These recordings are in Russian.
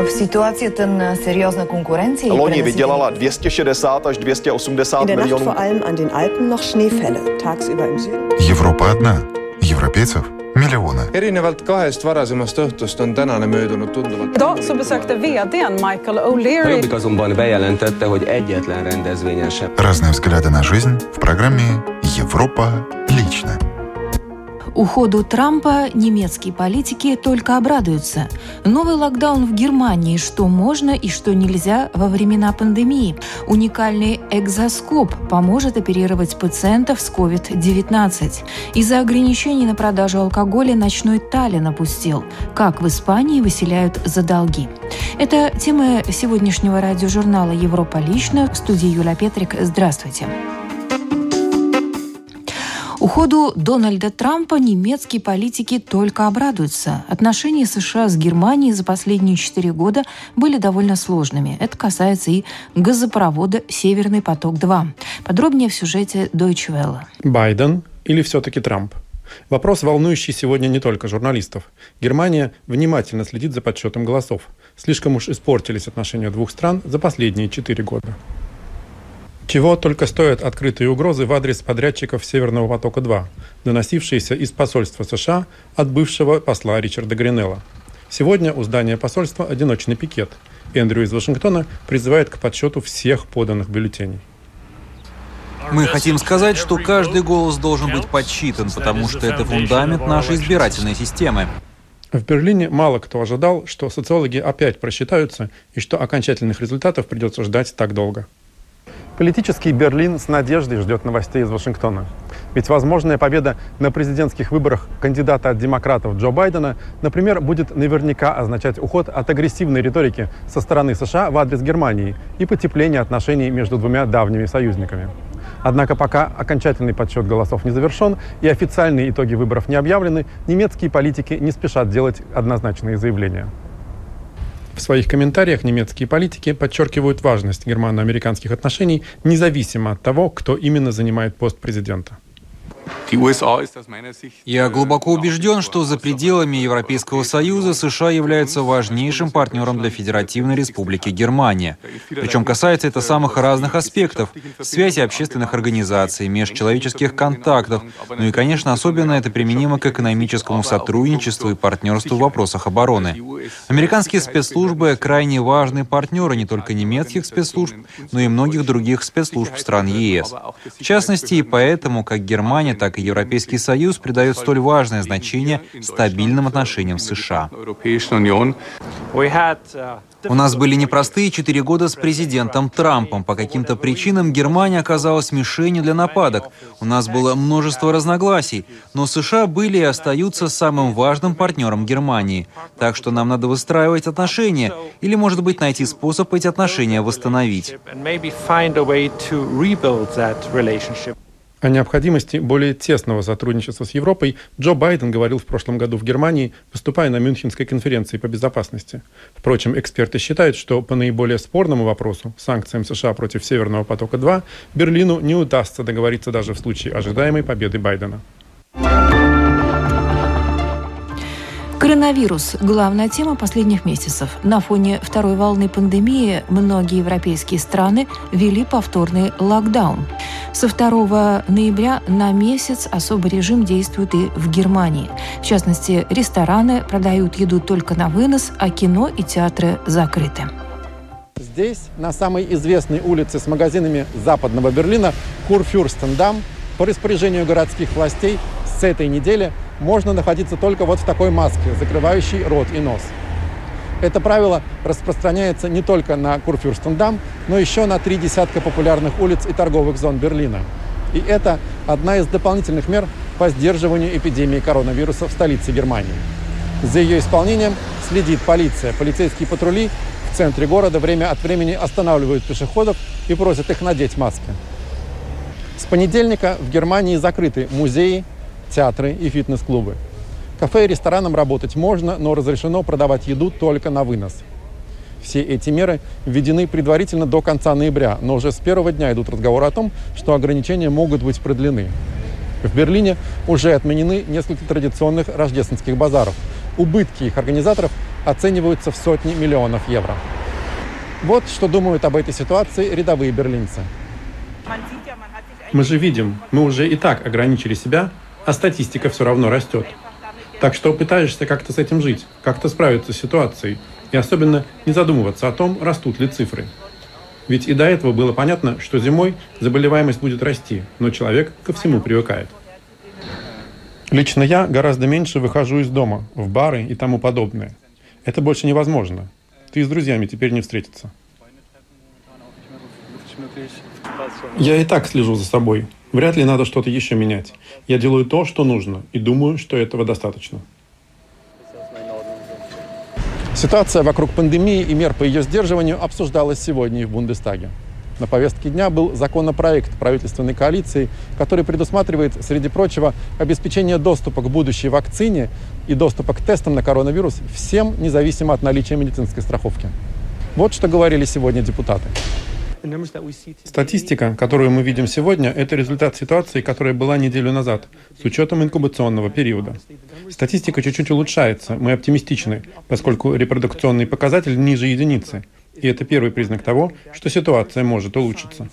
В ситуацията на сериозна конкуренция Loni vydělala 260 až 280 In der Nacht milionů. vor allem an den Alpen noch Schneefälle. Tagsüber im Süden. Европа одна. Европейцев миллионы. erinevalt kahest varasemast õhtust on tänane möödunud tunduvalt. Idag så besökte vdn Michael O'Leary Jobbik azonban bejelentette, hogy egyetlen rendezvényen sem Разные взгляды на жизнь в программе «Европа лично». Уходу Трампа немецкие политики только обрадуются. Новый локдаун в Германии, что можно и что нельзя во времена пандемии. Уникальный экзоскоп поможет оперировать пациентов с COVID-19. Из-за ограничений на продажу алкоголя ночной Таллин опустил. Как в Испании выселяют за долги. Это тема сегодняшнего радиожурнала «Европа лично». В студии Юля Петрик. Здравствуйте. Уходу Дональда Трампа немецкие политики только обрадуются. Отношения США с Германией за последние четыре года были довольно сложными. Это касается и газопровода «Северный поток-2». Подробнее в сюжете Deutsche Welle. Байден или все-таки Трамп? Вопрос, волнующий сегодня не только журналистов. Германия внимательно следит за подсчетом голосов. Слишком уж испортились отношения двух стран за последние четыре года. Чего только стоят открытые угрозы в адрес подрядчиков «Северного потока-2», доносившиеся из посольства США от бывшего посла Ричарда Гринелла. Сегодня у здания посольства одиночный пикет. Эндрю из Вашингтона призывает к подсчету всех поданных бюллетеней. Мы хотим сказать, что каждый голос должен быть подсчитан, потому что это фундамент нашей избирательной системы. В Берлине мало кто ожидал, что социологи опять просчитаются и что окончательных результатов придется ждать так долго. Политический Берлин с надеждой ждет новостей из Вашингтона. Ведь возможная победа на президентских выборах кандидата от демократов Джо Байдена, например, будет наверняка означать уход от агрессивной риторики со стороны США в адрес Германии и потепление отношений между двумя давними союзниками. Однако пока окончательный подсчет голосов не завершен и официальные итоги выборов не объявлены, немецкие политики не спешат делать однозначные заявления. В своих комментариях немецкие политики подчеркивают важность германо-американских отношений независимо от того, кто именно занимает пост президента. Я глубоко убежден, что за пределами Европейского Союза США являются важнейшим партнером для Федеративной Республики Германия. Причем касается это самых разных аспектов – связи общественных организаций, межчеловеческих контактов, ну и, конечно, особенно это применимо к экономическому сотрудничеству и партнерству в вопросах обороны. Американские спецслужбы – крайне важные партнеры не только немецких спецслужб, но и многих других спецслужб стран ЕС. В частности, и поэтому как Германия, так и Европейский Союз придают столь важное значение стабильным отношениям с США. У нас были непростые четыре года с президентом Трампом. По каким-то причинам Германия оказалась мишенью для нападок. У нас было множество разногласий, но США были и остаются самым важным партнером Германии. Так что нам надо выстраивать отношения или, может быть, найти способ эти отношения восстановить. О необходимости более тесного сотрудничества с Европой Джо Байден говорил в прошлом году в Германии, выступая на Мюнхенской конференции по безопасности. Впрочем, эксперты считают, что по наиболее спорному вопросу, санкциям США против Северного потока-2, Берлину не удастся договориться даже в случае ожидаемой победы Байдена. Коронавирус – главная тема последних месяцев. На фоне второй волны пандемии многие европейские страны ввели повторный локдаун. Со 2 ноября на месяц особый режим действует и в Германии. В частности, рестораны продают еду только на вынос, а кино и театры закрыты. Здесь, на самой известной улице с магазинами западного Берлина, Курфюрстендам, по распоряжению городских властей с этой недели можно находиться только вот в такой маске, закрывающей рот и нос. Это правило распространяется не только на Курфюрстендам, но еще на три десятка популярных улиц и торговых зон Берлина. И это одна из дополнительных мер по сдерживанию эпидемии коронавируса в столице Германии. За ее исполнением следит полиция. Полицейские патрули в центре города время от времени останавливают пешеходов и просят их надеть маски. С понедельника в Германии закрыты музеи, театры и фитнес-клубы. Кафе и ресторанам работать можно, но разрешено продавать еду только на вынос. Все эти меры введены предварительно до конца ноября, но уже с первого дня идут разговоры о том, что ограничения могут быть продлены. В Берлине уже отменены несколько традиционных рождественских базаров. Убытки их организаторов оцениваются в сотни миллионов евро. Вот что думают об этой ситуации рядовые берлинцы. Мы же видим, мы уже и так ограничили себя, а статистика все равно растет. Так что пытаешься как-то с этим жить, как-то справиться с ситуацией, и особенно не задумываться о том, растут ли цифры. Ведь и до этого было понятно, что зимой заболеваемость будет расти, но человек ко всему привыкает. Лично я гораздо меньше выхожу из дома, в бары и тому подобное. Это больше невозможно. Ты с друзьями теперь не встретиться. Я и так слежу за собой. Вряд ли надо что-то еще менять. Я делаю то, что нужно, и думаю, что этого достаточно. Ситуация вокруг пандемии и мер по ее сдерживанию обсуждалась сегодня и в Бундестаге. На повестке дня был законопроект правительственной коалиции, который предусматривает, среди прочего, обеспечение доступа к будущей вакцине и доступа к тестам на коронавирус всем, независимо от наличия медицинской страховки. Вот что говорили сегодня депутаты. Статистика, которую мы видим сегодня, это результат ситуации, которая была неделю назад, с учетом инкубационного периода. Статистика чуть-чуть улучшается, мы оптимистичны, поскольку репродукционный показатель ниже единицы. И это первый признак того, что ситуация может улучшиться.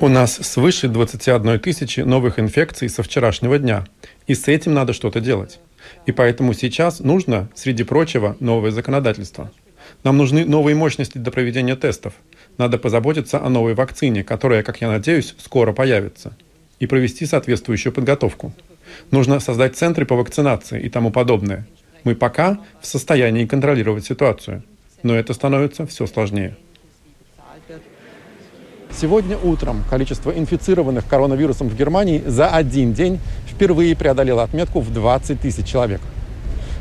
У нас свыше 21 тысячи новых инфекций со вчерашнего дня. И с этим надо что-то делать. И поэтому сейчас нужно, среди прочего, новое законодательство. Нам нужны новые мощности для проведения тестов. Надо позаботиться о новой вакцине, которая, как я надеюсь, скоро появится. И провести соответствующую подготовку. Нужно создать центры по вакцинации и тому подобное. Мы пока в состоянии контролировать ситуацию. Но это становится все сложнее. Сегодня утром количество инфицированных коронавирусом в Германии за один день впервые преодолело отметку в 20 тысяч человек.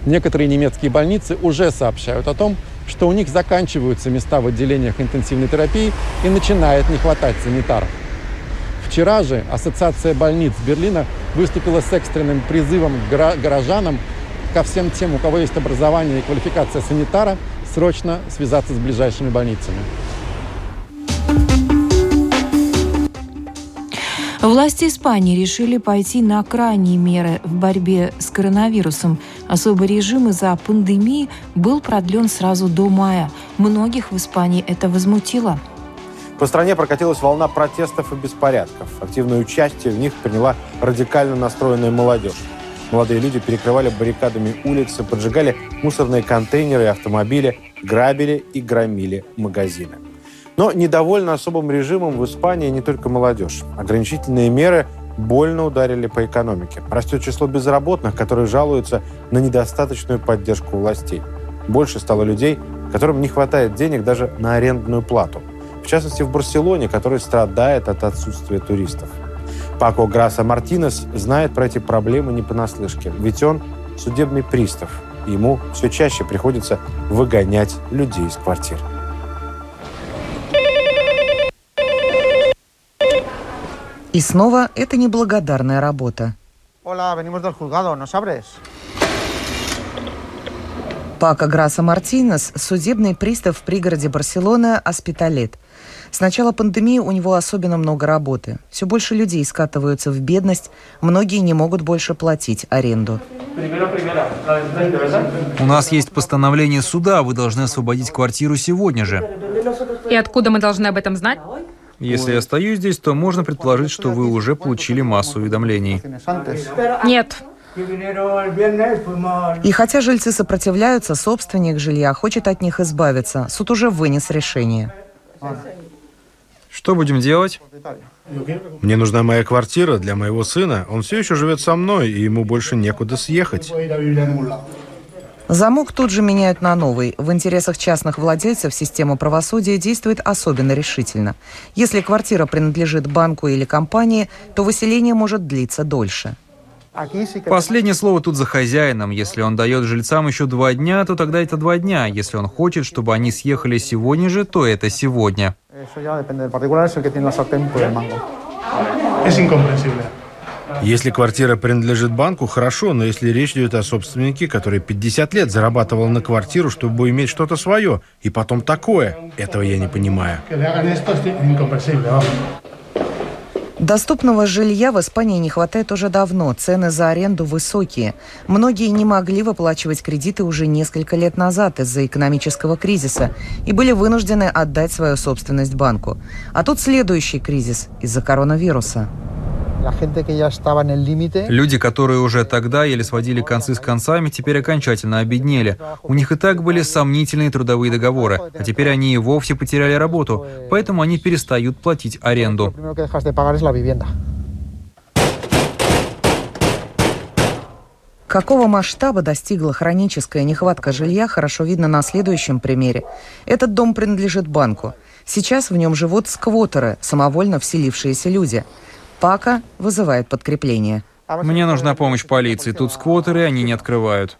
Некоторые немецкие больницы уже сообщают о том, что у них заканчиваются места в отделениях интенсивной терапии и начинает не хватать санитаров. Вчера же Ассоциация больниц Берлина выступила с экстренным призывом горожанам ко всем тем, у кого есть образование и квалификация санитара, срочно связаться с ближайшими больницами. Власти Испании решили пойти на крайние меры в борьбе с коронавирусом. Особый режим из-за пандемии был продлен сразу до мая. Многих в Испании это возмутило. По стране прокатилась волна протестов и беспорядков. Активное участие в них приняла радикально настроенная молодежь. Молодые люди перекрывали баррикадами улицы, поджигали мусорные контейнеры и автомобили, грабили и громили магазины. Но недовольна особым режимом в Испании не только молодежь. Ограничительные меры больно ударили по экономике. Растет число безработных, которые жалуются на недостаточную поддержку властей. Больше стало людей, которым не хватает денег даже на арендную плату. В частности, в Барселоне, который страдает от отсутствия туристов. Пако Граса Мартинес знает про эти проблемы не понаслышке, ведь он судебный пристав. Ему все чаще приходится выгонять людей из квартир. И снова это неблагодарная работа. Пака Граса Мартинес – судебный пристав в пригороде Барселоны Аспиталет. С начала пандемии у него особенно много работы. Все больше людей скатываются в бедность, многие не могут больше платить аренду. У нас есть постановление суда, вы должны освободить квартиру сегодня же. И откуда мы должны об этом знать? Если я остаюсь здесь, то можно предположить, что вы уже получили массу уведомлений. Нет. И хотя жильцы сопротивляются, собственник жилья хочет от них избавиться. Суд уже вынес решение. Что будем делать? Мне нужна моя квартира для моего сына. Он все еще живет со мной, и ему больше некуда съехать. Замок тут же меняют на новый. В интересах частных владельцев система правосудия действует особенно решительно. Если квартира принадлежит банку или компании, то выселение может длиться дольше. Последнее слово тут за хозяином. Если он дает жильцам еще два дня, то тогда это два дня. Если он хочет, чтобы они съехали сегодня же, то это сегодня. Если квартира принадлежит банку, хорошо, но если речь идет о собственнике, который 50 лет зарабатывал на квартиру, чтобы иметь что-то свое, и потом такое, этого я не понимаю. Доступного жилья в Испании не хватает уже давно. Цены за аренду высокие. Многие не могли выплачивать кредиты уже несколько лет назад из-за экономического кризиса и были вынуждены отдать свою собственность банку. А тут следующий кризис из-за коронавируса. Люди, которые уже тогда еле сводили концы с концами, теперь окончательно обеднели. У них и так были сомнительные трудовые договоры, а теперь они и вовсе потеряли работу, поэтому они перестают платить аренду. Какого масштаба достигла хроническая нехватка жилья, хорошо видно на следующем примере. Этот дом принадлежит банку. Сейчас в нем живут сквотеры, самовольно вселившиеся люди – Пака вызывает подкрепление. Мне нужна помощь полиции. Тут сквотеры, они не открывают.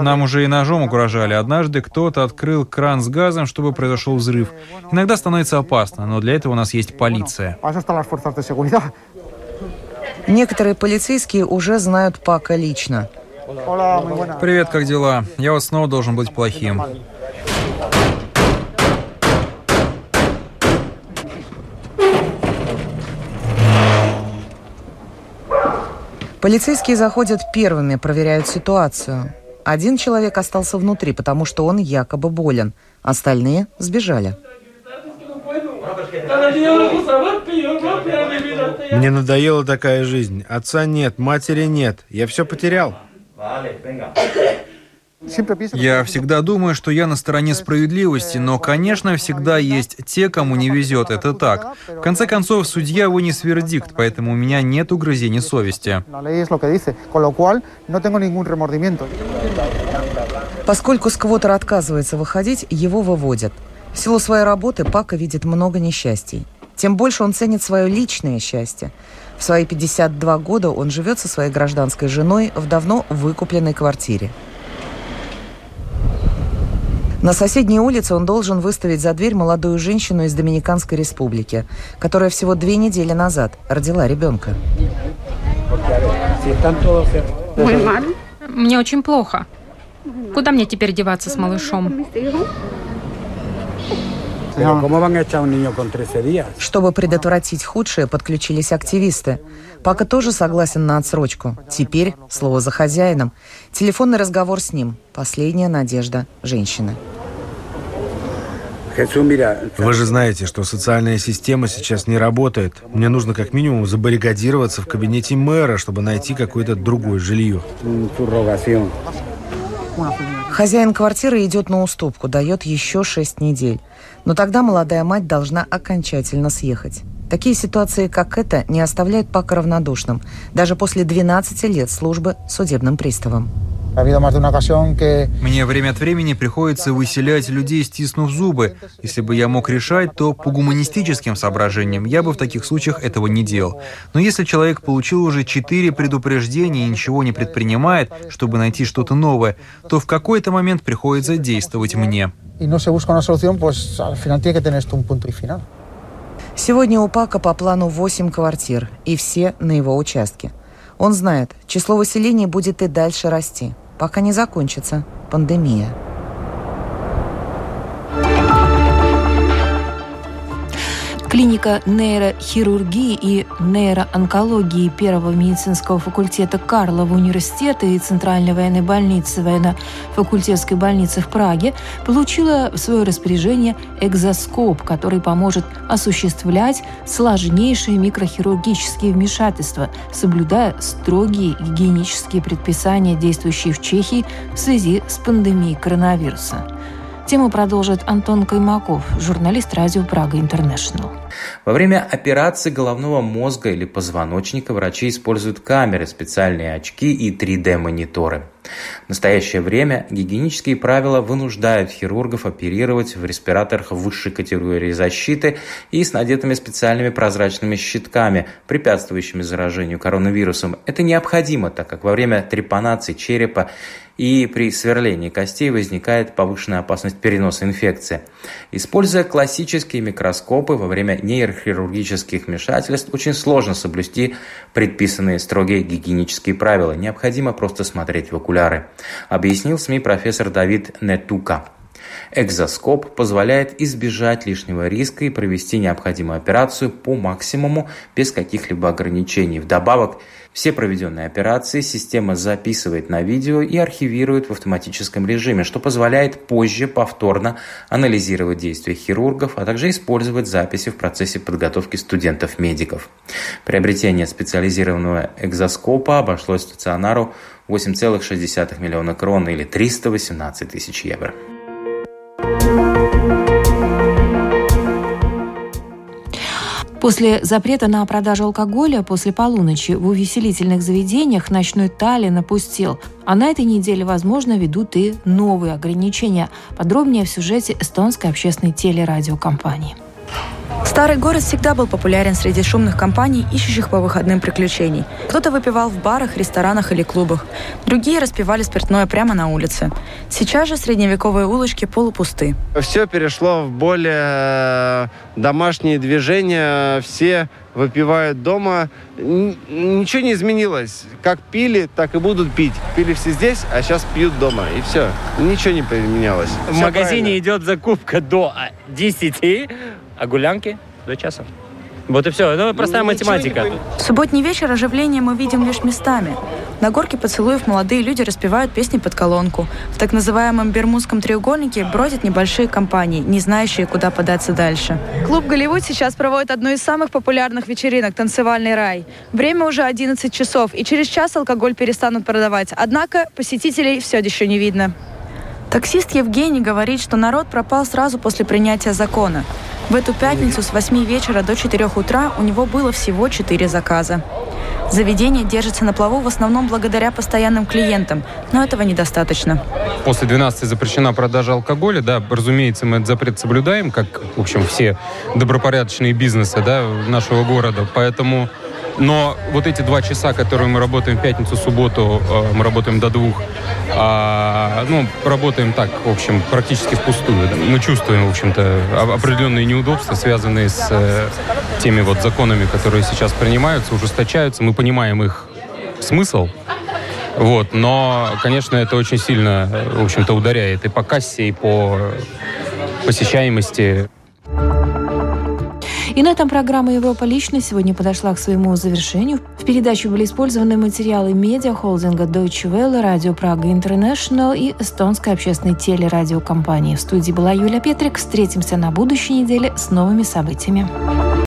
Нам уже и ножом угрожали. Однажды кто-то открыл кран с газом, чтобы произошел взрыв. Иногда становится опасно, но для этого у нас есть полиция. Некоторые полицейские уже знают Пака лично. Привет, как дела? Я вот снова должен быть плохим. Полицейские заходят первыми, проверяют ситуацию. Один человек остался внутри, потому что он якобы болен. Остальные сбежали. Мне надоела такая жизнь. Отца нет, матери нет. Я все потерял. Я всегда думаю, что я на стороне справедливости, но, конечно, всегда есть те, кому не везет. Это так. В конце концов, судья вынес вердикт, поэтому у меня нет угрызений совести. Поскольку сквотер отказывается выходить, его выводят. В силу своей работы Пака видит много несчастий. Тем больше он ценит свое личное счастье. В свои 52 года он живет со своей гражданской женой в давно выкупленной квартире. На соседней улице он должен выставить за дверь молодую женщину из Доминиканской республики, которая всего две недели назад родила ребенка. Мне очень плохо. Куда мне теперь деваться с малышом? Чтобы предотвратить худшее, подключились активисты. Пака тоже согласен на отсрочку. Теперь слово за хозяином. Телефонный разговор с ним. Последняя надежда женщины. Вы же знаете, что социальная система сейчас не работает. Мне нужно как минимум забаррикадироваться в кабинете мэра, чтобы найти какое-то другое жилье. Хозяин квартиры идет на уступку, дает еще шесть недель. Но тогда молодая мать должна окончательно съехать. Такие ситуации, как эта, не оставляют Пака равнодушным, даже после 12 лет службы судебным приставом. Мне время от времени приходится выселять людей, стиснув зубы. Если бы я мог решать, то по гуманистическим соображениям я бы в таких случаях этого не делал. Но если человек получил уже четыре предупреждения и ничего не предпринимает, чтобы найти что-то новое, то в какой-то момент приходится действовать мне. Сегодня у Пака по плану 8 квартир, и все на его участке. Он знает, число выселений будет и дальше расти пока не закончится пандемия. Клиника нейрохирургии и нейроонкологии Первого медицинского факультета Карлова университета и Центральной военной больницы военно-факультетской больницы в Праге получила в свое распоряжение экзоскоп, который поможет осуществлять сложнейшие микрохирургические вмешательства, соблюдая строгие гигиенические предписания, действующие в Чехии в связи с пандемией коронавируса. Тему продолжит Антон Каймаков, журналист радио «Прага Интернешнл». Во время операции головного мозга или позвоночника врачи используют камеры, специальные очки и 3D-мониторы. В настоящее время гигиенические правила вынуждают хирургов оперировать в респираторах высшей категории защиты и с надетыми специальными прозрачными щитками, препятствующими заражению коронавирусом. Это необходимо, так как во время трепанации черепа и при сверлении костей возникает повышенная опасность переноса инфекции. Используя классические микроскопы во время нейрохирургических вмешательств, очень сложно соблюсти предписанные строгие гигиенические правила. Необходимо просто смотреть в окуляры, объяснил СМИ профессор Давид Нетука. Экзоскоп позволяет избежать лишнего риска и провести необходимую операцию по максимуму без каких-либо ограничений. Вдобавок, все проведенные операции система записывает на видео и архивирует в автоматическом режиме, что позволяет позже повторно анализировать действия хирургов, а также использовать записи в процессе подготовки студентов-медиков. Приобретение специализированного экзоскопа обошлось стационару 8,6 миллиона крон или 318 тысяч евро. После запрета на продажу алкоголя после полуночи в увеселительных заведениях ночной Таллин опустил. А на этой неделе, возможно, ведут и новые ограничения. Подробнее в сюжете эстонской общественной телерадиокомпании. Старый город всегда был популярен среди шумных компаний, ищущих по выходным приключений. Кто-то выпивал в барах, ресторанах или клубах. Другие распивали спиртное прямо на улице. Сейчас же средневековые улочки полупусты. Все перешло в более домашние движения. Все выпивают дома. Ничего не изменилось. Как пили, так и будут пить. Пили все здесь, а сейчас пьют дома. И все. Ничего не поменялось. В все магазине правильно. идет закупка до 10, а гулянки до часа. Вот и все. Это простая ну, математика. В субботний вечер оживление мы видим лишь местами. На горке поцелуев молодые люди распевают песни под колонку. В так называемом Бермудском треугольнике бродят небольшие компании, не знающие, куда податься дальше. Клуб «Голливуд» сейчас проводит одну из самых популярных вечеринок «Танцевальный рай». Время уже 11 часов, и через час алкоголь перестанут продавать. Однако посетителей все еще не видно. Таксист Евгений говорит, что народ пропал сразу после принятия закона. В эту пятницу с 8 вечера до 4 утра у него было всего 4 заказа. Заведение держится на плаву в основном благодаря постоянным клиентам, но этого недостаточно. После 12 запрещена продажа алкоголя, да, разумеется, мы этот запрет соблюдаем, как, в общем, все добропорядочные бизнесы да, нашего города, поэтому но вот эти два часа, которые мы работаем в пятницу, субботу, э, мы работаем до двух, а, ну, работаем так, в общем, практически впустую. Мы чувствуем, в общем-то, определенные неудобства, связанные с э, теми вот законами, которые сейчас принимаются, ужесточаются. Мы понимаем их смысл, вот, но, конечно, это очень сильно, в общем-то, ударяет и по кассе, и по посещаемости. И на этом программа «Европа лично» сегодня подошла к своему завершению. В передаче были использованы материалы медиа-холдинга Deutsche Welle, Радио Прага International и эстонской общественной телерадиокомпании. В студии была Юлия Петрик. Встретимся на будущей неделе с новыми событиями.